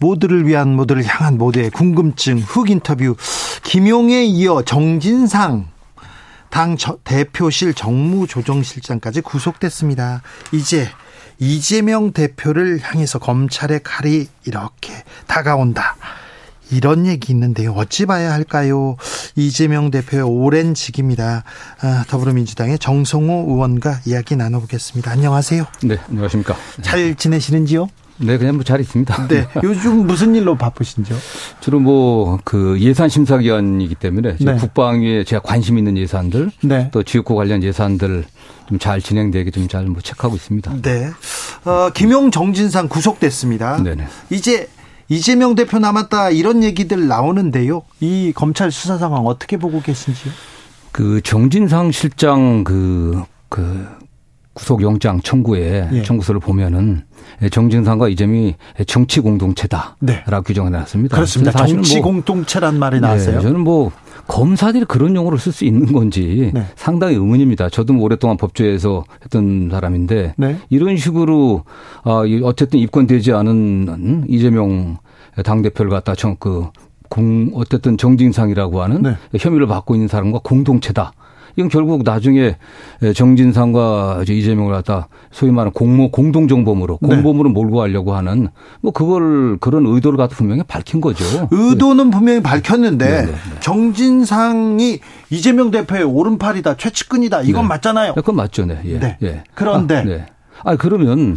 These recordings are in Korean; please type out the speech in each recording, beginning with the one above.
모두를 위한 모두를 향한 모두의 궁금증 훅 인터뷰 김용에 이어 정진상 당 대표실 정무조정실장까지 구속됐습니다. 이제 이재명 대표를 향해서 검찰의 칼이 이렇게 다가온다. 이런 얘기 있는데요. 어찌 봐야 할까요? 이재명 대표의 오랜 직입니다. 아, 더불어민주당의 정성호 의원과 이야기 나눠보겠습니다. 안녕하세요. 네, 안녕하십니까. 잘 지내시는지요? 네, 그냥 뭐 잘 있습니다. 네. 요즘 무슨 일로 바쁘신지요? 주로 뭐 그 예산 심사 기간이기 때문에 네. 국방위에 제가 관심 있는 예산들, 네. 또 지역구 관련 예산들 좀 잘 진행되게 좀 잘 뭐 체크하고 있습니다. 네. 어, 김용 정진상 구속됐습니다. 네네. 이제 이재명 대표 남았다 이런 얘기들 나오는데요. 이 검찰 수사 상황 어떻게 보고 계신지요? 그 정진상 실장 그, 그 구속영장 청구에 예. 청구서를 보면은 정진상과 이재명이 정치 공동체다라고 네. 규정해 놨습니다. 그렇습니다. 정치 뭐 공동체란 말이 나왔어요. 네, 저는 뭐 검사들이 그런 용어를 쓸 수 있는 건지 네. 상당히 의문입니다. 저도 뭐 오랫동안 법조에서 했던 사람인데 네. 이런 식으로 아, 어쨌든 입건되지 않은 이재명 당 대표를 갖다 그 공, 어쨌든 정진상이라고 하는 네. 혐의를 받고 있는 사람과 공동체다. 이건 결국 나중에 정진상과 이재명을 갖다 소위 말하는 공모 공동정범으로 네. 공범으로 네. 몰고 가려고 하는 뭐 그걸 그런 의도를 갖다 분명히 밝힌 거죠. 의도는 네. 분명히 밝혔는데 네, 네, 네. 정진상이 이재명 대표의 오른팔이다 최측근이다 이건 맞잖아요. 그건 맞죠, 네. 예. 예. 그런데 아, 네. 아 그러면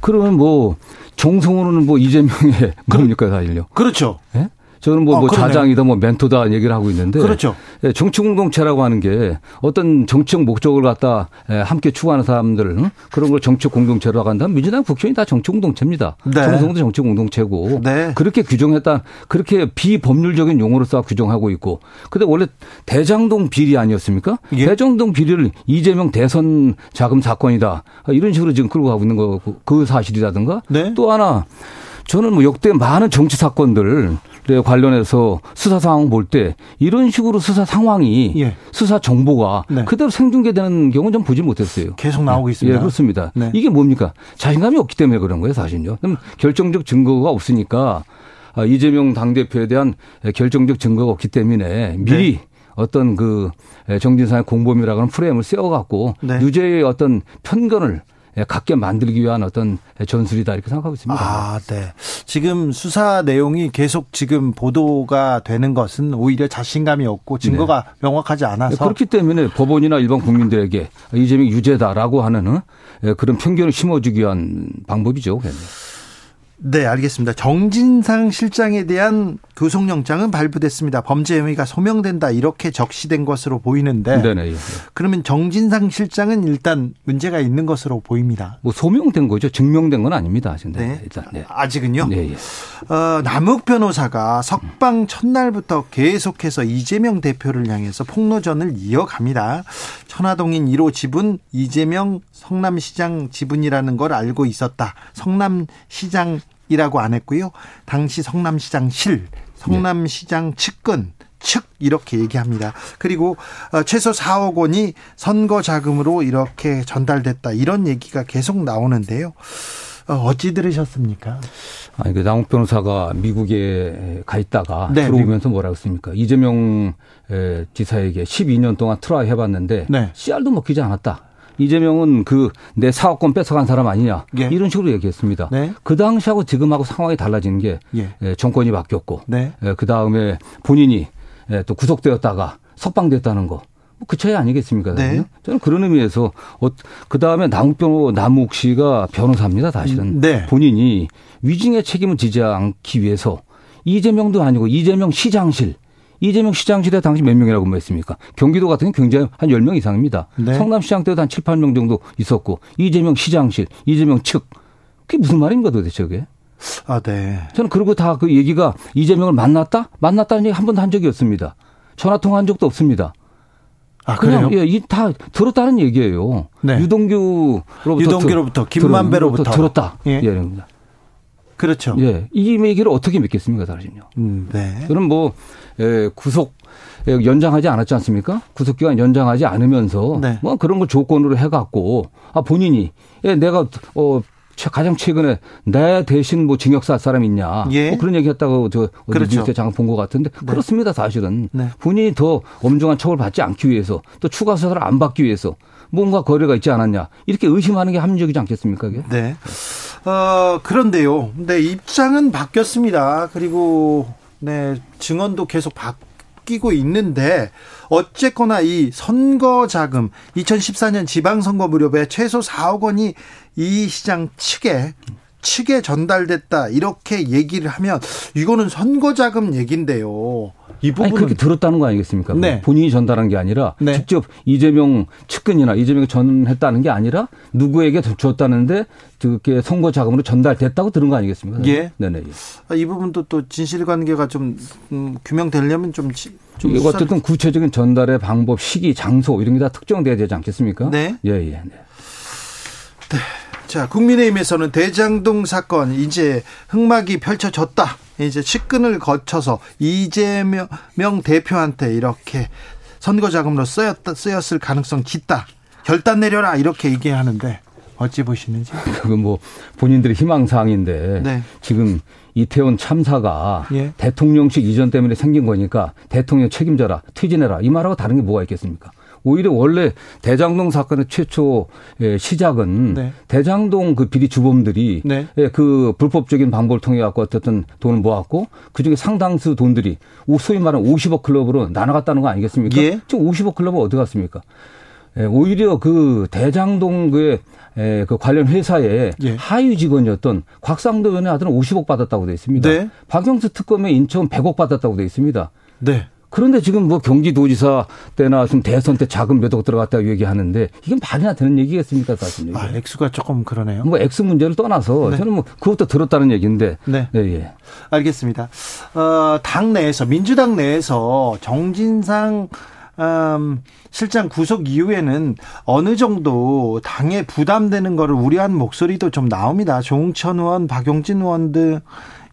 그러면 뭐 정성으로는 뭐 이재명의 겁니까 사실요? 그렇죠. 예? 저는 뭐, 아, 뭐 자장이다 뭐 멘토다 얘기를 하고 있는데 그렇죠. 예, 정치 공동체라고 하는 게 어떤 정치적 목적을 갖다 예, 함께 추구하는 사람들 그런 걸 정치 공동체라고 한다면 민주당 국회의원이 다 정치 공동체입니다. 네. 정성도 정치 공동체고 네. 그렇게 규정했다 그렇게 비법률적인 용어로 써 규정하고 있고 근데 원래 대장동 비리 아니었습니까? 예. 대장동 비리를 이재명 대선 자금 사건이다 이런 식으로 지금 끌고 가고 있는 거그 사실이라든가 네. 또 하나 저는 뭐 역대 많은 정치 사건들 관련해서 수사 상황 볼 때 이런 식으로 수사 상황이 예. 수사 정보가 네. 그대로 생중계되는 경우는 좀 보지 못했어요. 계속 나오고 네. 있습니다. 예, 그렇습니다. 네. 이게 뭡니까? 자신감이 없기 때문에 그런 거예요, 사실요. 그럼 결정적 증거가 없으니까 아, 이재명 당대표에 대한 결정적 증거가 없기 때문에 미리 네. 어떤 그 정진상의 공범이라고 하는 프레임을 세워갖고 네. 유죄의 어떤 편견을 예, 갖게 만들기 위한 어떤 전술이다 이렇게 생각하고 있습니다. 아, 네. 지금 수사 내용이 계속 지금 보도가 되는 것은 오히려 자신감이 없고 증거가 네. 명확하지 않아서 그렇기 때문에 법원이나 일반 국민들에게 이재명 유죄다라고 하는 예, 그런 편견을 심어주기 위한 방법이죠. 네, 알겠습니다. 정진상 실장에 대한 구속영장은 발부됐습니다. 범죄 혐의가 소명된다 이렇게 적시된 것으로 보이는데 네네. 예, 예. 그러면 정진상 실장은 일단 문제가 있는 것으로 보입니다. 뭐 소명된 거죠. 증명된 건 아닙니다. 네. 일단 네. 아직은요. 네, 예. 어, 남욱 변호사가 석방 첫날부터 계속해서 이재명 대표를 향해서 폭로전을 이어갑니다. 천화동인 1호 지분 이재명 성남시장 지분이라는 걸 알고 있었다. 성남시장 이라고 안 했고요. 당시 성남시장 실, 성남시장 측근, 측 이렇게 얘기합니다. 그리고 어, 최소 4억 원이 선거 자금으로 이렇게 전달됐다 이런 얘기가 계속 나오는데요. 어, 어찌 들으셨습니까? 아니 그 남욱 변호사가 미국에 가 있다가 네, 들어오면서 뭐라고 했습니까? 이재명 지사에게 12년 동안 try 해봤는데 네. 씨알도 먹히지 않았다. 이재명은 그 내 사업권 뺏어간 사람 아니냐 예. 이런 식으로 얘기했습니다. 네. 그 당시하고 지금하고 상황이 달라진 게 예. 예 정권이 바뀌었고 네. 예, 그 다음에 본인이 예, 또 구속되었다가 석방됐다는 거. 뭐그 차이 아니겠습니까? 네. 저는 그런 의미에서 어, 그 다음에 남욱 변호 남욱 씨가 변호사입니다. 사실은 네. 본인이 위증의 책임을 지지 않기 위해서 이재명도 아니고 이재명 시장실 이재명 시장시대 당시 몇 명이라고 말했습니까? 경기도 같은 경우 굉장히 한 10명 이상입니다. 네. 성남시장 때도 한 7, 8명 정도 있었고 이재명 시장실, 이재명 측. 그게 무슨 말입니까 도대체 그게? 아, 네. 저는 그리고 다 그 얘기가 이재명을 만났다? 만났다는 얘기 한 번도 한 적이 없습니다. 전화 통화한 적도 없습니다. 아, 그냥 그래요? 예, 다 들었다는 얘기예요. 네. 유동규로부터 유동규로부터 김만배로부터 들었다. 예. 예. 그렇죠. 예. 이 얘기를 어떻게 믿겠습니까, 사실은요. 음, 네. 그럼 뭐 예, 구속 예, 연장하지 않았지 않습니까? 구속 기간 연장하지 않으면서 네. 뭐 그런 걸 조건으로 해 갖고 아 본인이 예, 내가 어 가장 최근에 내 대신 뭐 징역 살 사람 있냐 예. 뭐 그런 얘기했다고 저 어디 그렇죠. 뉴스에 잠깐 본 것 같은데 네. 그렇습니다 사실은 네. 본인이 더 엄중한 처벌 받지 않기 위해서 또 추가 수사를 안 받기 위해서 뭔가 거래가 있지 않았냐 이렇게 의심하는 게 합리적이지 않겠습니까? 그게? 네. 어 그런데요. 네 입장은 바뀌었습니다. 그리고 네 증언도 계속 바. 바뀌고 있는데 어쨌거나 이 선거 자금 2014년 지방선거 무렵에 최소 4억 원이 이 시장 측에 측에 전달됐다 이렇게 얘기를 하면 이거는 선거 자금 얘긴데요. 이 부분 그렇게 들었다는 거 아니겠습니까? 네. 본인이 전달한 게 아니라 네. 직접 이재명 측근이나 이재명이 전했다는 게 아니라 누구에게 줬다는데 그게 선거 자금으로 전달됐다고 들은 거 아니겠습니까? 예. 네네. 예. 아, 이 부분도 또 진실 관계가 좀 음, 규명되려면 좀, 좀 이거 어쨌든 구체적인 전달의 방법, 시기, 장소 이런 게 다 특정돼야 되지 않겠습니까? 네. 예, 예. 네. 네. 자, 국민의힘에서는 대장동 사건 이제 흑막이 펼쳐졌다. 이제 측근을 거쳐서 이재명 대표한테 이렇게 선거 자금으로 쓰였다, 쓰였을 가능성 깊다. 결단 내려라 이렇게 얘기하는데 어찌 보시는지? 그건 뭐 본인들의 희망 사항인데 네. 지금 이태원 참사가 예. 대통령실 이전 때문에 생긴 거니까 대통령 책임져라, 퇴진해라 이 말하고 다른 게 뭐가 있겠습니까? 오히려 원래 대장동 사건의 최초 예, 시작은 네. 대장동 그 비리 주범들이 네. 예, 그 불법적인 방법을 통해 갖고 어쨌든 돈을 모았고 그중에 상당수 돈들이 소위 말하는 50억 클럽으로 나눠갔다는 거 아니겠습니까? 예. 지금 50억 클럽은 어디 갔습니까? 예, 오히려 그 대장동 그, 예, 그 관련 회사의 예. 하위 직원이었던 곽상도 의원의 아들은 50억 받았다고 돼 있습니다. 네. 박영수 특검의 인천 100억 받았다고 돼 있습니다. 네. 그런데 지금 뭐 경기도지사 때나 좀 대선 때 자금 몇 억 들어갔다고 얘기하는데 이게 말이나 되는 얘기겠습니까 사실? 아, 액수가 조금 그러네요. 뭐 액수 문제를 떠나서 네. 저는 뭐 그것도 들었다는 얘기인데. 네. 네 예. 알겠습니다. 어, 당 내에서 민주당 내에서 정진상 음, 실장 구속 이후에는 어느 정도 당에 부담되는 거를 우려한 목소리도 좀 나옵니다. 조홍천 의원, 박용진 의원 등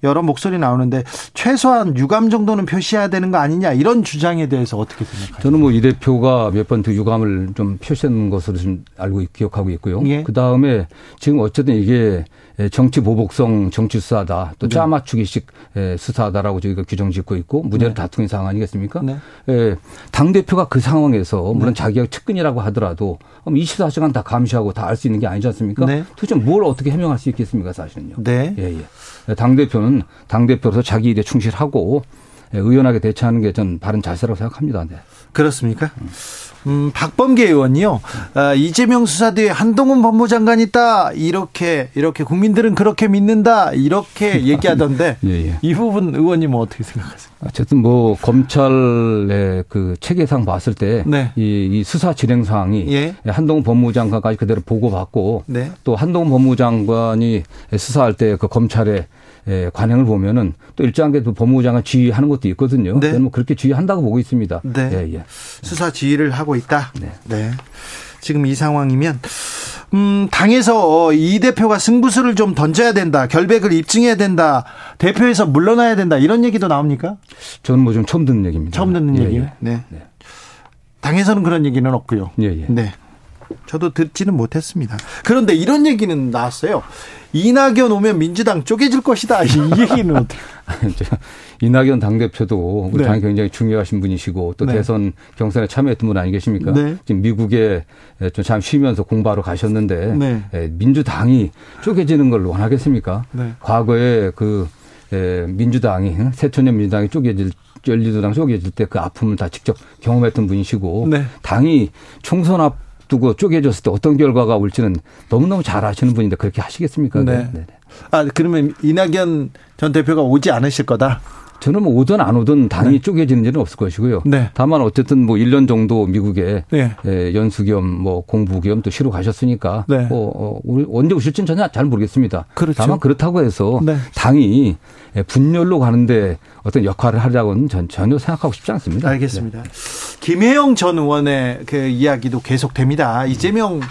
여러 목소리 나오는데 최소한 유감 정도는 표시해야 되는 거 아니냐 이런 주장에 대해서 어떻게 생각하세요? 저는 뭐 이 대표가 몇번그 유감을 좀 표시한 것으로 좀 알고 기억하고 있고요. 예. 그 다음에 지금 어쨌든 이게 정치 보복성 정치 수사다 또 네. 짜맞추기식 수사다라고 저희가 규정 짓고 있고 무죄를 네. 다투는 상황 아니겠습니까? 네. 당 대표가 그 상황에서 물론 네. 자기가 측근이라고 하더라도 24시간 다 감시하고 다 알 수 있는 게 아니지 않습니까? 네. 도대체 뭘 어떻게 해명할 수 있겠습니까, 사실은요? 네. 예, 예. 당 대표는 당 대표로서 자기 일에 충실하고 의연하게 대처하는 게 전 바른 자세라고 생각합니다. 네. 그렇습니까? 음. 음, 박범계 의원이요. 아, 이재명 수사 뒤에 한동훈 법무장관 있다. 이렇게 이렇게 국민들은 그렇게 믿는다. 이렇게 얘기하던데 예, 예. 이 부분 의원님은 어떻게 생각하세요? 어쨌든 뭐 검찰의 그 체계상 봤을 때이 네. 이 수사 진행 상황이 예. 한동훈 법무장관까지 그대로 보고받고 네. 또 한동훈 법무장관이 수사할 때 그 검찰의 예, 관행을 보면은 또 일정하게 또 법무부 장관 지휘하는 것도 있거든요. 네. 저는 뭐 그렇게 지휘한다고 보고 있습니다. 네. 예, 예. 수사 지휘를 하고 있다. 네. 네. 지금 이 상황이면 음, 당에서 이 대표가 승부수를 좀 던져야 된다. 결백을 입증해야 된다. 대표에서 물러나야 된다. 이런 얘기도 나옵니까? 저는 뭐 좀 처음 듣는 얘기입니다. 처음 듣는 예, 얘기요? 예. 네. 네. 당에서는 그런 얘기는 없고요. 예, 예. 네. 저도 듣지는 못했습니다. 그런데 이런 얘기는 나왔어요. 이낙연 오면 민주당 쪼개질 것이다. 이 얘기는 어떻게? 이낙연 당대표도 우리 네. 당이 굉장히 중요하신 분이시고 또 네. 대선 경선에 참여했던 분 아니겠습니까? 네. 지금 미국에 좀 잠 쉬면서 공부하러 가셨는데 네. 예, 민주당이 쪼개지는 걸 원하겠습니까? 네. 과거에 그 예, 민주당이 새천년 민주당이 쪼개질 열리도당 쪼개질 때 그 아픔을 다 직접 경험했던 분이시고 네. 당이 총선 앞 두고 쪼개졌을 때 어떤 결과가 올지는 너무너무 잘 아시는 분인데 그렇게 하시겠습니까? 네. 네. 아, 그러면 이낙연 전 대표가 오지 않으실 거다? 저는 뭐 오든 안 오든 당이 네. 쪼개지는 일은 없을 것이고요. 네. 다만 어쨌든 뭐 1년 정도 미국에 네. 예, 연수 겸 뭐 공부 겸 또 쉬러 가셨으니까 네. 뭐 어, 우리 언제 오실지는 전혀 잘 모르겠습니다. 그렇죠. 다만 그렇다고 해서 네. 당이 예, 분열로 가는데 어떤 역할을 하려고는 전, 전혀 생각하고 싶지 않습니다. 알겠습니다. 네. 김혜영 전 의원의 그 이야기도 계속됩니다. 이재명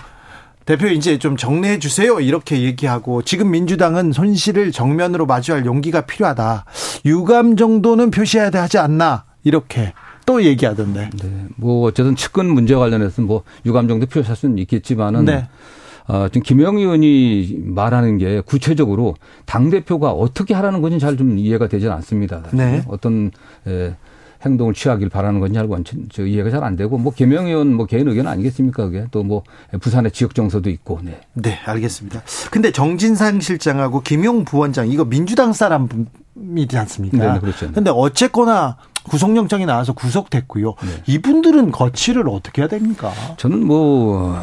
대표 이제 좀 정리해 주세요. 이렇게 얘기하고 지금 민주당은 손실을 정면으로 마주할 용기가 필요하다. 유감 정도는 표시해야 하지 않나. 이렇게 또 얘기하던데. 네. 뭐 어쨌든 측근 문제 관련해서 뭐 유감 정도 표시할 수는 있겠지만은 네. 어, 지금 김영 의원이 말하는 게 구체적으로 당 대표가 어떻게 하라는 건지 잘 좀 이해가 되지 않습니다. 네. 어떤 에, 행동을 취하길 바라는 건지 알고 저 이해가 잘 안 되고 뭐 김영 의원 뭐 개인 의견 아니겠습니까 그게 또 뭐 부산의 지역 정서도 있고 네. 네 알겠습니다. 근데 정진상 실장하고 김용 부원장 이거 민주당 사람이지 않습니까? 네, 네 그렇죠. 근데 어쨌거나 구속영장이 나와서 구속됐고요. 네. 이분들은 거취를 어떻게 해야 됩니까? 저는 뭐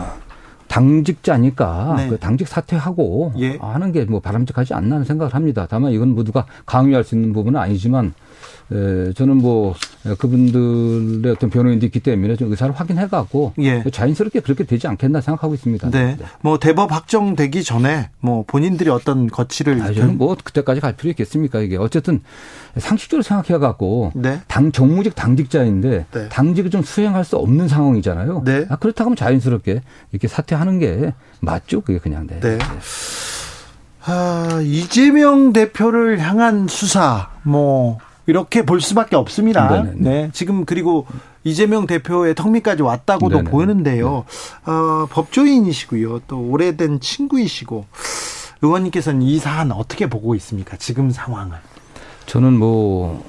당직자니까 네. 그 당직 사퇴하고 예. 하는 게 뭐 바람직하지 않나 는 생각을 합니다. 다만 이건 모두가 강요할 수 있는 부분은 아니지만 에, 저는 뭐 그분들의 어떤 변호인도 있기 때문에 좀 의사를 확인해 갖고 예. 자연스럽게 그렇게 되지 않겠나 생각하고 있습니다. 네. 네. 뭐 대법 확정되기 전에 뭐 본인들이 어떤 거취를 아, 저는 뭐 그때까지 갈 필요 있겠습니까 이게 어쨌든 상식적으로 생각해 갖고 네. 당 정무직 당직자인데 네. 당직을 좀 수행할 수 없는 상황이잖아요. 네. 아, 그렇다고 하면 자연스럽게 이렇게 사퇴하는 게 맞죠. 그게 그냥 네. 네. 아, 이재명 대표를 향한 수사 뭐 이렇게 볼 수밖에 없습니다. 네네. 네. 지금 그리고 이재명 대표의 턱밑까지 왔다고도 네네. 보이는데요. 네. 어, 법조인이시고요. 또 오래된 친구이시고 의원님께서는 이 사안 어떻게 보고 있습니까? 지금 상황을. 저는 뭐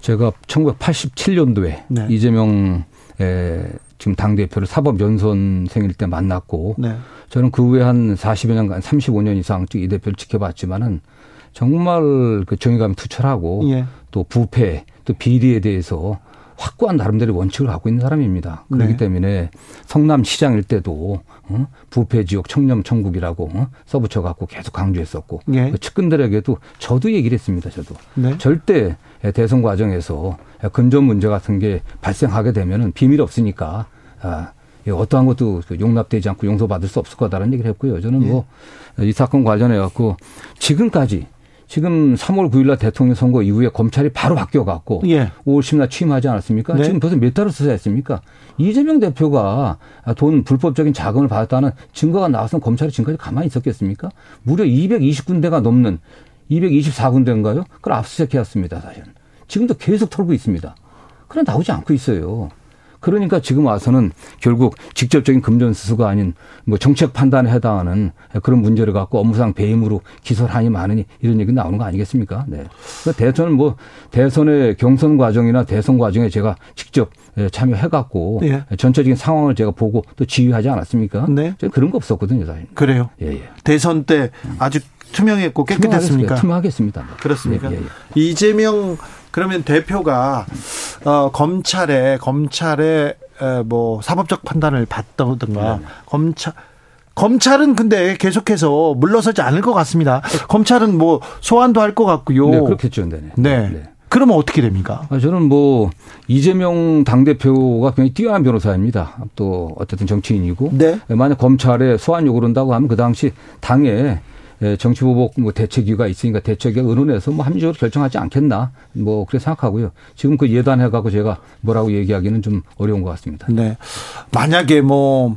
제가 1987년도에 네. 이재명 에 지금 당 대표를 사법 연수원생일 때 만났고 네. 저는 그 후에 한 40여 년간 35년 이상 이 대표를 지켜봤지만은 정말 그 정의감이 투철하고 예. 또 부패 또 비리에 대해서 확고한 나름대로 원칙을 갖고 있는 사람입니다. 그렇기 네. 때문에 성남시장일 때도 어? 부패 지역 청렴 천국이라고 어? 써붙여 갖고 계속 강조했었고 네. 그 측근들에게도 저도 얘기를 했습니다. 저도 네. 절대 대선 과정에서 근전 문제 같은 게 발생하게 되면은 비밀 없으니까 아, 어떠한 것도 그 용납되지 않고 용서받을 수 없을 거다라는 얘기를 했고요. 저는 예. 뭐이 사건 관련해 갖고 지금까지 지금 3월 9일날 대통령 선거 이후에 검찰이 바로 바뀌어갖고 예. 5월 10일 취임하지 않았습니까? 네. 지금 벌써 몇 달을 수사했습니까? 이재명 대표가 돈 불법적인 자금을 받았다는 증거가 나와서 검찰이 지금까지 가만히 있었겠습니까? 무려 220군데가 넘는 224군데인가요? 그걸 압수수색해왔습니다, 사실은. 지금도 계속 털고 있습니다. 그런 나오지 않고 있어요. 그러니까 지금 와서는 결국 직접적인 금전 수수가 아닌 뭐 정책 판단에 해당하는 그런 문제를 갖고 업무상 배임으로 기소를 하니 많으니 이런 얘기 나오는 거 아니겠습니까? 네. 그러니까 대선은 뭐 대선의 경선 과정이나 대선 과정에 제가 직접 예, 참여해갖고 예. 전체적인 상황을 제가 보고 또 지휘하지 않았습니까? 네. 그런 거 없었거든요, 사실. 그래요. 예, 예. 대선 때 아주 투명했고 깨끗했습니까? 투명하겠습니다. 네. 그렇습니까? 예, 예, 예. 이재명 그러면 대표가 어, 검찰에 검찰에 에, 뭐 사법적 판단을 받다든가 네. 검찰 검찰은 근데 계속해서 물러서지 않을 것 같습니다. 검찰은 뭐 소환도 할 것 같고요. 네, 그렇겠죠. 네. 네. 네. 그러면 어떻게 됩니까? 아, 저는 뭐 이재명 당대표가 굉장히 뛰어난 변호사입니다. 또 어쨌든 정치인이고 네. 만약 검찰에 소환 요구를 한다고 하면 그 당시 당에 예, 정치보복 뭐 대책위가 있으니까 대책위가 의논해서 뭐 합리적으로 결정하지 않겠나 뭐 그렇게 생각하고요. 지금 그 예단해 갖고 제가 뭐라고 얘기하기는 좀 어려운 것 같습니다. 네. 만약에 뭐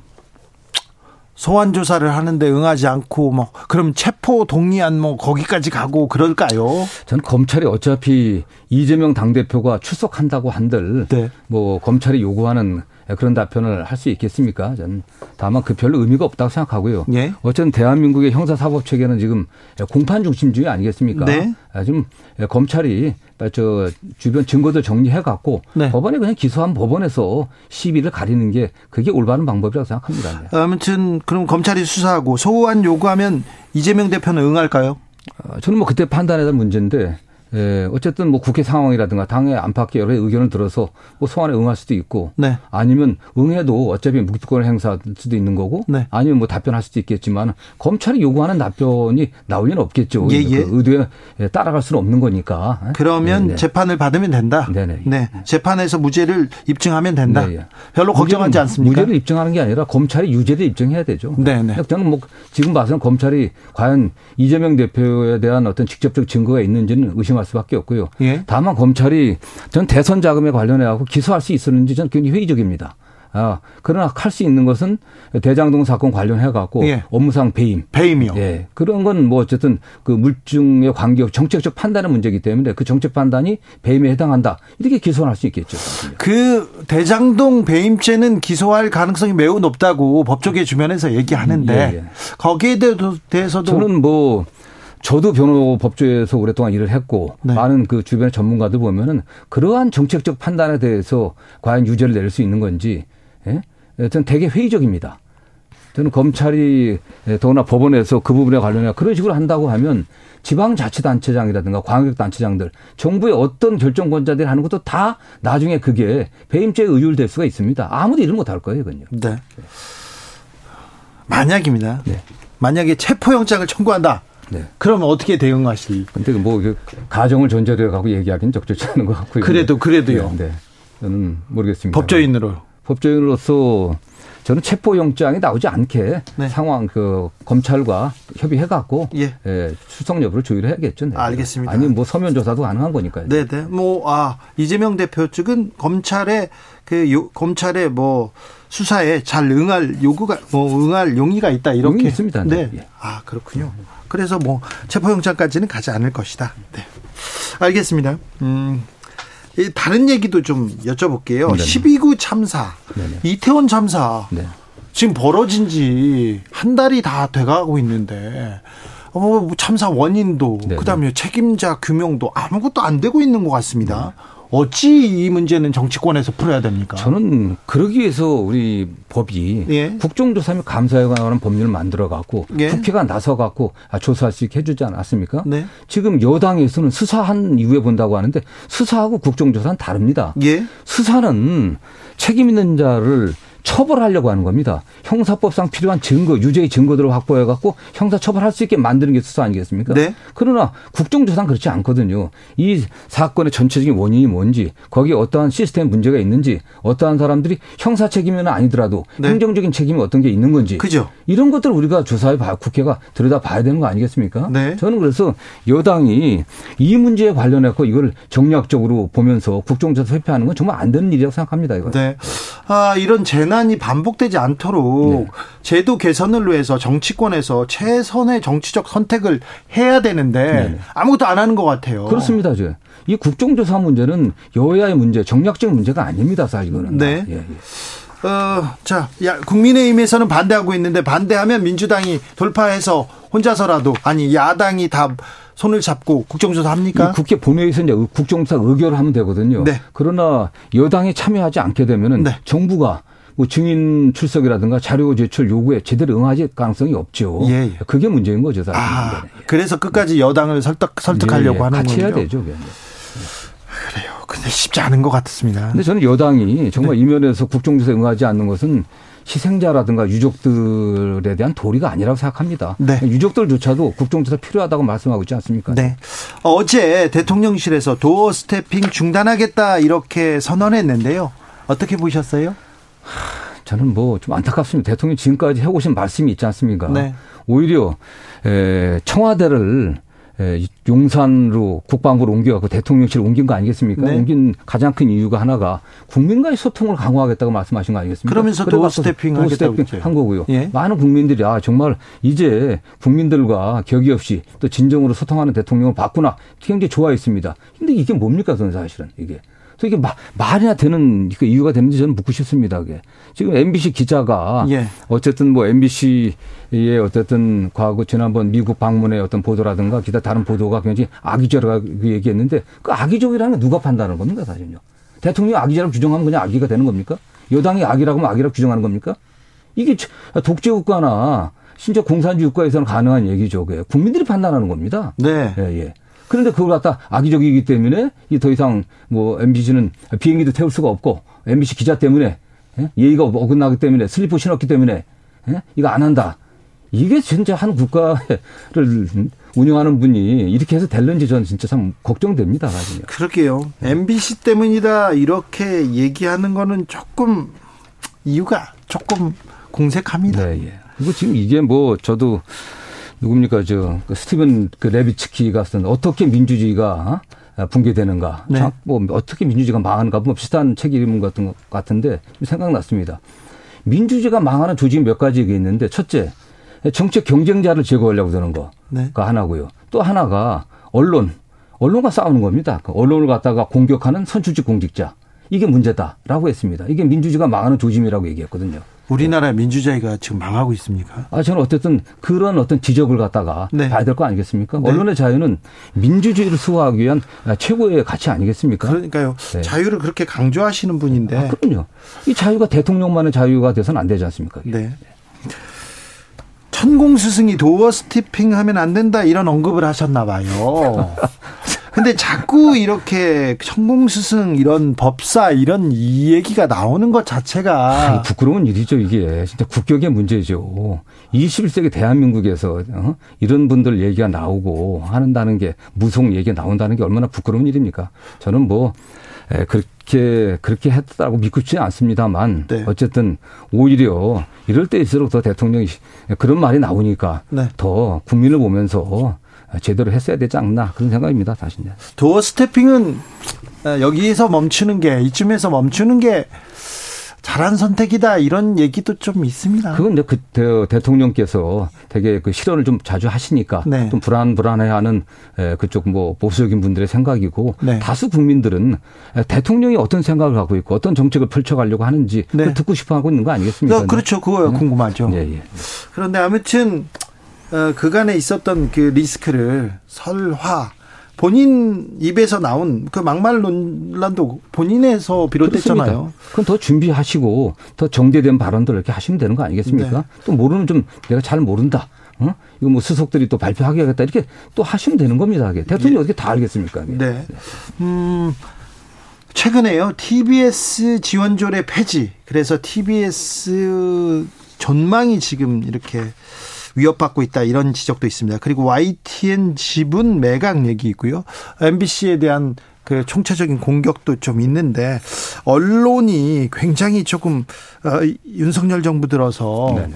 소환 조사를 하는데 응하지 않고 뭐 그럼 체포 동의안 뭐 거기까지 가고 그럴까요? 전 검찰이 어차피 이재명 당 대표가 출석한다고 한들 네. 뭐 검찰이 요구하는 그런 답변을 할 수 있겠습니까? 저는 다만 그 별로 의미가 없다고 생각하고요. 예. 어쨌든 대한민국의 형사사법 체계는 지금 공판 중심주의 아니겠습니까? 네. 좀 검찰이 저 주변 증거들 정리해 갖고 네. 법원에 그냥 기소한 법원에서 시비를 가리는 게 그게 올바른 방법이라고 생각합니다. 네. 아무튼 그럼 검찰이 수사하고 소환 요구하면 이재명 대표는 응할까요? 어, 저는 뭐 그때 판단에 대한 문제인데 예, 어쨌든 뭐 국회 상황이라든가 당의 안팎의 여러 의견을 들어서 뭐 소환에 응할 수도 있고 네. 아니면 응해도 어차피 무기권을 행사할 수도 있는 거고 네. 아니면 뭐 답변할 수도 있겠지만 검찰이 요구하는 답변이 나올 리는 없겠죠. 예, 예. 그 의도에 따라갈 수는 없는 거니까. 그러면 네네. 네. 재판을 받으면 된다. 네네. 네. 재판에서 무죄를 입증하면 된다. 네네. 예. 별로 걱정하지 않습니까? 무죄를 입증하는 게 아니라 검찰이 유죄를 입증해야 되죠. 네네. 저는 뭐 지금 봐서는 검찰이 과연 이재명 대표에 대한 어떤 직접적 증거가 있는지는 의심 할 수밖에 없고요. 예. 다만 검찰이 전 대선 자금에 관련해 갖고 기소할 수 있었는지 저는 굉장히 회의적입니다. 아, 그러나 할 수 있는 것은 대장동 사건 관련해 갖고 예. 업무상 배임. 배임이요. 예. 그런 건 뭐 어쨌든 그 물증의 관계 정책적 판단의 문제이기 때문에 그 정책 판단이 배임에 해당한다. 이렇게 기소할 수 있겠죠. 그 대장동 배임죄는 기소할 가능성이 매우 높다고 법조계 주변에서 얘기하는데 예, 예. 거기에 대해서도 저는 뭐 저도 변호 법조에서 오랫동안 일을 했고 네. 많은 그 주변의 전문가들 보면은 그러한 정책적 판단에 대해서 과연 유죄를 낼 수 있는 건지 예? 저는 되게 회의적입니다. 저는 검찰이 예, 더구나 법원에서 그 부분에 관련해 그런 식으로 한다고 하면 지방자치단체장이라든가 광역단체장들 정부의 어떤 결정권자들이 하는 것도 다 나중에 그게 배임죄에 의율될 수가 있습니다. 아무도 일을 못할 거예요, 이건요. 네. 만약입니다. 네. 만약에 체포영장을 청구한다. 네. 그러면 어떻게 대응하실? 근데 뭐그 가정을 전제로 갖고 얘기하기는 적절치 않은 것 같고요. 그래도 그래도요. 네. 네. 저는 모르겠습니다. 법조인으로. 법조인으로서 저는 체포영장이 나오지 않게 네. 상황 그 검찰과 협의해 갖고 예. 예. 출석 여부를 조율 해야겠죠. 네. 알겠습니다. 아니 뭐 서면 조사도 가능한 거니까요. 네, 네. 뭐아 이재명 대표 측은 검찰의 그 요, 검찰의 뭐 수사에 잘 응할 요구가 뭐 응할 용의가 있다 이렇게 있습니다. 네. 네. 아 그렇군요. 그래서 뭐 체포영장까지는 가지 않을 것이다. 네. 알겠습니다. 음. 다른 얘기도 좀 여쭤볼게요. 네네. 12구 참사, 네네. 이태원 참사 네. 지금 벌어진 지 한 달이 다 돼가고 있는데 어, 참사 원인도. 그다음에 책임자 규명도 아무것도 안 되고 있는 것 같습니다. 네. 어찌 이 문제는 정치권에서 풀어야 됩니까? 저는 그러기 위해서 우리 법이 예. 국정조사 및 감사에 관한 법률을 만들어 갖고 예. 국회가 나서 갖고 아, 조사할 수 있게 해주지 않았습니까? 네. 지금 여당에서는 수사한 이후에 본다고 하는데 수사하고 국정조사는 다릅니다. 예. 수사는 책임 있는 자를 처벌하려고 하는 겁니다. 형사법상 필요한 증거, 유죄의 증거들을 확보해 갖고 형사 처벌할 수 있게 만드는 게 수사 아니겠습니까? 네. 그러나 국정조사는 그렇지 않거든요. 이 사건의 전체적인 원인이 뭔지, 거기에 어떠한 시스템 문제가 있는지, 어떠한 사람들이 형사 책임은 아니더라도 네. 행정적인 책임이 어떤 게 있는 건지, 그죠. 이런 것들을 우리가 조사해 봐 국회가 들여다 봐야 되는 거 아니겠습니까? 네. 저는 그래서 여당이 이 문제에 관련해서 이걸 정략적으로 보면서 국정조사 회피하는 건 정말 안 되는 일이라고 생각합니다. 이거. 네. 아, 이런 재난 재난이 반복되지 않도록 네. 제도 개선을 위해서 정치권에서 최선의 정치적 선택을 해야 되는데 네. 아무것도 안 하는 것 같아요. 그렇습니다. 저. 이 국정조사 문제는 여야의 문제, 정략적 문제가 아닙니다, 사실은. 네. 예, 예. 어, 자, 야, 국민의힘에서는 반대하고 있는데 반대하면 민주당이 돌파해서 혼자서라도 아니 야당이 다 손을 잡고 국정조사 합니까? 국회 본회의에서 이제 국정조사 의결을 하면 되거든요. 네. 그러나 여당이 참여하지 않게 되면은 네. 정부가 뭐 증인 출석이라든가 자료 제출 요구에 제대로 응하지 가능성이 없죠. 예, 예. 그게 문제인 거죠, 사실. 아, 그래서 끝까지 여당을 설득 설득하려고 예, 예. 하는 같이. 해야 되죠. 그게. 그래요. 근데 쉽지 않은 것 같습니다. 근데 저는 여당이 정말 네. 이면에서 국정조사에 응하지 않는 것은 희생자라든가 유족들에 대한 도리가 아니라고 생각합니다. 네. 유족들조차도 국정조사 필요하다고 말씀하고 있지 않습니까? 네. 어제 대통령실에서 도어 스태핑 중단하겠다 이렇게 선언했는데요. 어떻게 보셨어요? 저는 뭐 좀 안타깝습니다. 대통령이 지금까지 해오신 말씀이 있지 않습니까? 네. 오히려 에, 청와대를 에, 용산으로 국방부로 옮겨갖고 대통령실을 옮긴 거 아니겠습니까? 네. 옮긴 가장 큰 이유가 하나가 국민과의 소통을 강화하겠다고 말씀하신 거 아니겠습니까? 그러면서 doorstepping doorstepping 한 거고요. 예. 많은 국민들이 아 정말 이제 국민들과 격이 없이 또 진정으로 소통하는 대통령을 봤구나 굉장히 좋아했습니다. 근데 이게 뭡니까, 저는 사실은 이게. 또 이게 마, 말이나 되는 그 이유가 되는지 저는 묻고 싶습니다. 그게. 지금 MBC 기자가 예. 어쨌든 뭐 MBC의 어쨌든 과거 지난번 미국 방문의 어떤 보도라든가 기타 다른 보도가 굉장히 악의적이라고 얘기했는데 그 악의적이라는 게 누가 판단하는 겁니까 사실은요. 대통령이 악의자라고 규정하면 그냥 악의가 되는 겁니까? 여당이 악이라고 하면 악이라고 규정하는 겁니까? 이게 독재 국가나 심지어 공산주의 국가에서는 가능한 얘기죠. 그게 국민들이 판단하는 겁니다. 네. 예, 예. 그런데 그걸 갖다 악의적이기 때문에 이더 이상 뭐 MBC는 비행기도 태울 수가 없고 MBC 기자 때문에 예? 예의가 어긋나기 때문에 슬리퍼 신었기 때문에 예? 이거 안 한다. 이게 진짜 한 국가를 운영하는 분이 이렇게 해서 될는지 저는 진짜 참 걱정됩니다. 나중에. 그러게요. MBC 때문이다 이렇게 얘기하는 거는 조금 이유가 조금 공색합니다. 네, 예. 그리고 지금 이게 뭐 저도 누굽니까 저그 스티븐 그 레비츠키가 쓴 어떻게 민주주의가 어? 붕괴되는가, 네. 뭐 어떻게 민주주의가 망하는가, 뭐 비슷한 책 이름 같은 것 같은데 생각났습니다. 민주주의가 망하는 조직이 몇 가지 가 있는데 첫째 정책 경쟁자를 제거하려고 드는 거가 네. 하나고요. 또 하나가 언론, 언론과 싸우는 겁니다. 그 언론을 갖다가 공격하는 선출직 공직자. 이게 문제다라고 했습니다. 이게 민주주의가 망하는 조짐이라고 얘기했거든요. 우리나라 민주주의가 지금 망하고 있습니까? 아, 저는 어쨌든 그런 어떤 지적을 갖다가 네. 봐야 될 거 아니겠습니까? 네. 언론의 자유는 민주주의를 수호하기 위한 최고의 가치 아니겠습니까? 그러니까요. 네. 자유를 그렇게 강조하시는 분인데. 아, 그럼요. 이 자유가 대통령만의 자유가 돼서는 안 되지 않습니까? 네. 천공 스승이 도어 스티핑 하면 안 된다 이런 언급을 하셨나 봐요. 근데 자꾸 이렇게 천공 스승 이런 법사 이런 이 얘기가 나오는 것 자체가 아, 부끄러운 일이죠 이게 진짜 국격의 문제죠. 21세기 대한민국에서 어? 이런 분들 얘기가 나오고 하는다는 게 무속 얘기가 나온다는 게 얼마나 부끄러운 일입니까? 저는 뭐 에, 그렇게 그렇게 했다고 믿고 싶지는 않습니다만 네. 어쨌든 오히려 이럴 때일수록 더 대통령이 그런 말이 나오니까 네. 더 국민을 보면서 제대로 했어야 되지 않나 그런 생각입니다. 사실. 도어 스태핑은 여기에서 멈추는 게 이쯤에서 멈추는 게 잘한 선택이다 이런 얘기도 좀 있습니다. 그건 그 대통령께서 되게 그 실언을 좀 자주 하시니까 네. 좀 불안 불안해하는 그쪽 뭐 보수적인 분들의 생각이고 네. 다수 국민들은 대통령이 어떤 생각을 갖고 있고 어떤 정책을 펼쳐가려고 하는지 네. 듣고 싶어하고 있는 거 아니겠습니까? 그렇죠, 그거요 네. 궁금하죠. 예, 예. 그런데 아무튼 어, 그간에 있었던 그 리스크를 설화 본인 입에서 나온 그 막말 논란도 본인에서 비롯됐잖아요. 그렇습니다. 그럼 더 준비하시고 더 정제된 발언들 이렇게 하시면 되는 거 아니겠습니까? 네. 또 모르는 좀 내가 잘 모른다. 어? 이거 뭐 수석들이 또 발표하겠다 이렇게 또 하시면 되는 겁니다. 대통령이 예. 어떻게 다 알겠습니까? 네. 네. 음, 최근에요. TBS 지원조례 폐지. 그래서 TBS 전망이 지금 이렇게 위협받고 있다 이런 지적도 있습니다. 그리고 YTN 지분 매각 얘기 있고요. MBC에 대한 그 총체적인 공격도 좀 있는데 언론이 굉장히 조금 어, 윤석열 정부 들어서 네네.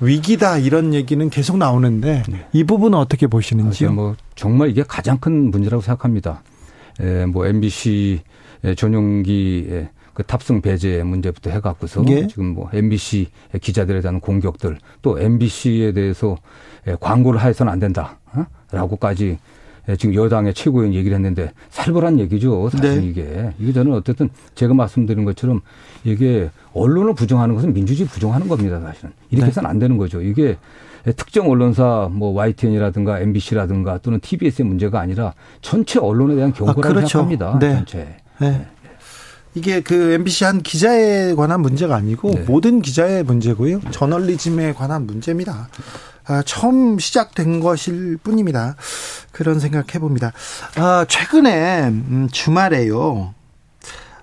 위기다 이런 얘기는 계속 나오는데 네. 이 부분은 어떻게 보시는지요? 뭐 정말 이게 가장 큰 문제라고 생각합니다. 에, 뭐 MBC 전용기 그 탑승 배제 문제부터 해갖고서 예. 지금 뭐 MBC 기자들에 대한 공격들 또 MBC에 대해서 광고를 해서는 안 된다. 어? 라고까지 지금 여당의 최고위원 얘기를 했는데 살벌한 얘기죠. 사실 네. 이게. 이게 저는 어쨌든 제가 말씀드린 것처럼 이게 언론을 부정하는 것은 민주주의 부정하는 겁니다. 사실은. 이렇게 네. 해서는 안 되는 거죠. 이게 특정 언론사 뭐 YTN이라든가 MBC라든가 또는 TBS의 문제가 아니라 전체 언론에 대한 경고라고 아, 그렇죠. 생각합니다. 네. 전체. 네. 이게 그 MBC 한 기자에 관한 문제가 아니고 네. 모든 기자의 문제고요. 저널리즘에 관한 문제입니다. 아, 처음 시작된 것일 뿐입니다. 그런 생각 해 봅니다. 아, 최근에 음, 주말에요.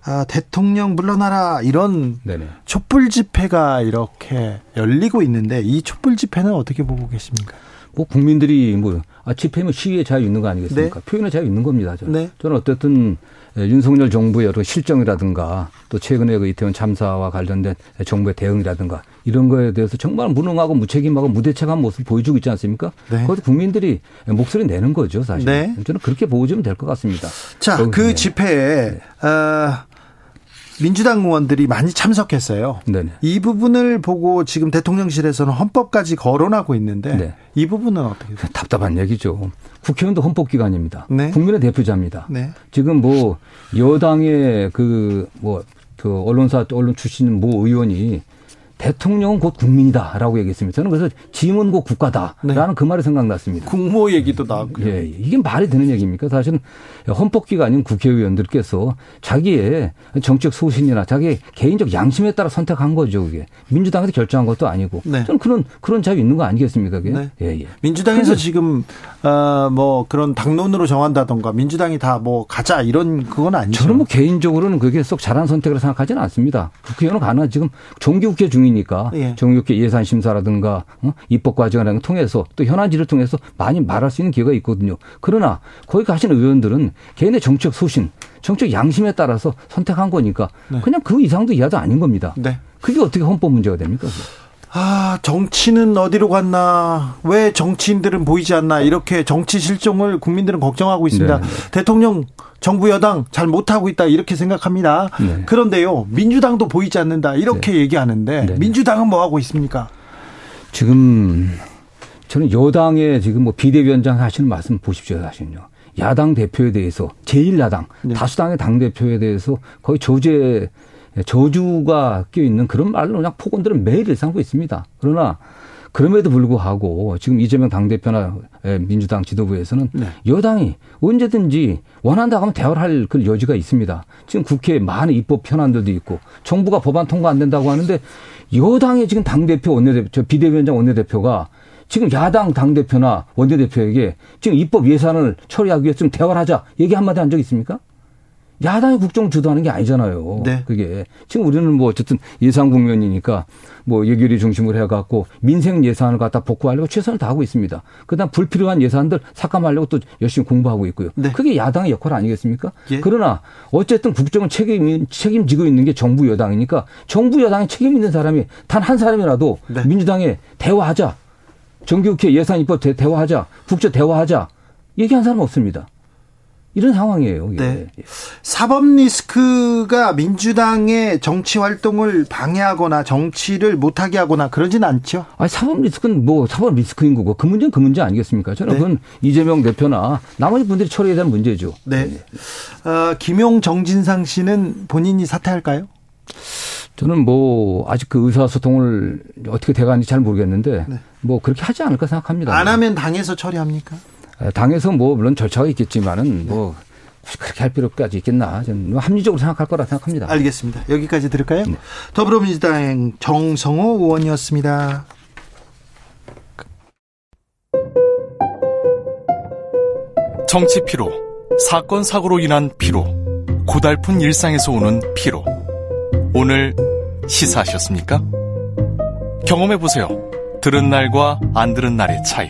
아, 대통령 물러나라 이런 네네. 촛불 집회가 이렇게 열리고 있는데 이 촛불 집회는 어떻게 보고 계십니까? 뭐 국민들이 뭐 아, 집회면 시위의 자유 있는 거 아니겠습니까? 네. 표현의 자유 있는 겁니다. 저는, 네. 저는 어쨌든 예, 윤석열 정부의 여러 실정이라든가 또 최근에 그 이태원 참사와 관련된 정부의 대응이라든가 이런 거에 대해서 정말 무능하고 무책임하고 무대책한 모습을 보여주고 있지 않습니까? 네. 거기서 국민들이 목소리 내는 거죠, 사실. 네. 저는 그렇게 보여주면 될 것 같습니다. 자, 그 네. 집회에 네. 어, 민주당 의원들이 많이 참석했어요. 네네. 이 부분을 보고 지금 대통령실에서는 헌법까지 거론하고 있는데 네. 이 부분은 어떻게 생각하세요? 답답한 얘기죠. 국회의원도 헌법기관입니다. 네. 국민의 대표자입니다. 네. 지금 뭐 여당의 그뭐그 언론사 언론 출신 모 의원이 대통령은 곧 국민이다라고 얘기했습니다. 저는 그래서 짐은 곧 국가다라는 네. 그 말이 생각났습니다. 국모 얘기도 나왔고. 예, 이게 말이 되는 얘기입니까? 사실은 헌법기가 아닌 국회의원들께서 자기의 정책 소신이나 자기의 개인적 양심에 따라 선택한 거죠. 그게 민주당에서 결정한 것도 아니고. 네. 저는 그런 그런 자유 있는 거 아니겠습니까? 그게. 네. 예, 예. 민주당에서 지금 어 뭐 그런 당론으로 정한다던가 민주당이 다 뭐 가자 이런 그건 아니죠. 저는 뭐 개인적으로는 그게 쏙 잘한 선택을 생각하지는 않습니다. 국회의원은 가능 지금 정기국회 중 이니까 예. 정기국회 예산 심사라든가 어? 입법 과정을 통해서 또 현안지를 통해서 많이 말할 수 있는 기회가 있거든요. 그러나 거기 가신 의원들은 개인의 정책 소신, 정책 양심에 따라서 선택한 거니까 네. 그냥 그 이상도 이하도 아닌 겁니다. 네. 그게 어떻게 헌법 문제가 됩니까? 아, 정치는 어디로 갔나? 왜 정치인들은 보이지 않나? 이렇게 정치 실종을 국민들은 걱정하고 있습니다. 네. 네. 대통령, 정부 여당 잘 못하고 있다. 이렇게 생각합니다. 네. 그런데요, 민주당도 보이지 않는다. 이렇게 네. 얘기하는데, 네. 민주당은 뭐 하고 있습니까? 지금, 저는 여당의 지금 뭐 비대위원장 하시는 말씀 보십시오, 사실은요. 야당 대표에 대해서, 제1야당, 네. 다수당의 당대표에 대해서 거의 조제 저주가 껴 있는 그런 말로 그냥 폭언들은 매일 일삼고 있습니다. 그러나 그럼에도 불구하고 지금 이재명 당대표나 민주당 지도부에서는 네. 여당이 언제든지 원한다 하면 대화를 할 그 여지가 있습니다. 지금 국회에 많은 입법 현안들도 있고 정부가 법안 통과 안 된다고 하는데 여당의 지금 당대표 원내대표, 비대위원장 원내대표가 지금 야당 당대표나 원내대표에게 지금 입법 예산을 처리하기 위해서 좀 대화를 하자 얘기 한마디 한 적 있습니까? 야당이 국정 주도하는 게 아니잖아요. 네. 그게 지금 우리는 뭐 어쨌든 예산 국면이니까 뭐 예결위 중심으로 해갖고 민생 예산을 갖다 복구하려고 최선을 다하고 있습니다. 그다음 불필요한 예산들 삭감하려고 또 열심히 공부하고 있고요. 네. 그게 야당의 역할 아니겠습니까? 예. 그러나 어쨌든 국정을 책임 책임지고 있는 게 정부 여당이니까 정부 여당에 책임 있는 사람이 단 한 사람이라도 네. 민주당에 대화하자. 정기국회 예산 입법 대화하자. 국정 대화하자. 얘기한 사람 없습니다. 이런 상황이에요. 이게. 네. 사법 리스크가 민주당의 정치 활동을 방해하거나 정치를 못하게 하거나 그러진 않죠? 아니, 사법 리스크는 뭐 사법 리스크인 거고 그 문제는 그 문제 아니겠습니까? 저는 네. 그건 이재명 대표나 나머지 분들이 처리해야 되는 문제죠. 네. 네. 어, 김용 정진상 씨는 본인이 사퇴할까요? 저는 뭐 아직 그 의사소통을 어떻게 돼가는지 잘 모르겠는데 네. 뭐 그렇게 하지 않을까 생각합니다. 안 하면 당에서 처리합니까? 당에서 뭐 물론 절차가 있겠지만은 뭐 그렇게 할 필요까지 있겠나. 저는 뭐 합리적으로 생각할 거라 생각합니다. 알겠습니다. 여기까지 들을까요? 네. 더불어민주당 정성호 의원이었습니다. 정치 피로, 사건 사고로 인한 피로, 고달픈 일상에서 오는 피로. 오늘 시사하셨습니까? 경험해 보세요. 들은 날과 안 들은 날의 차이.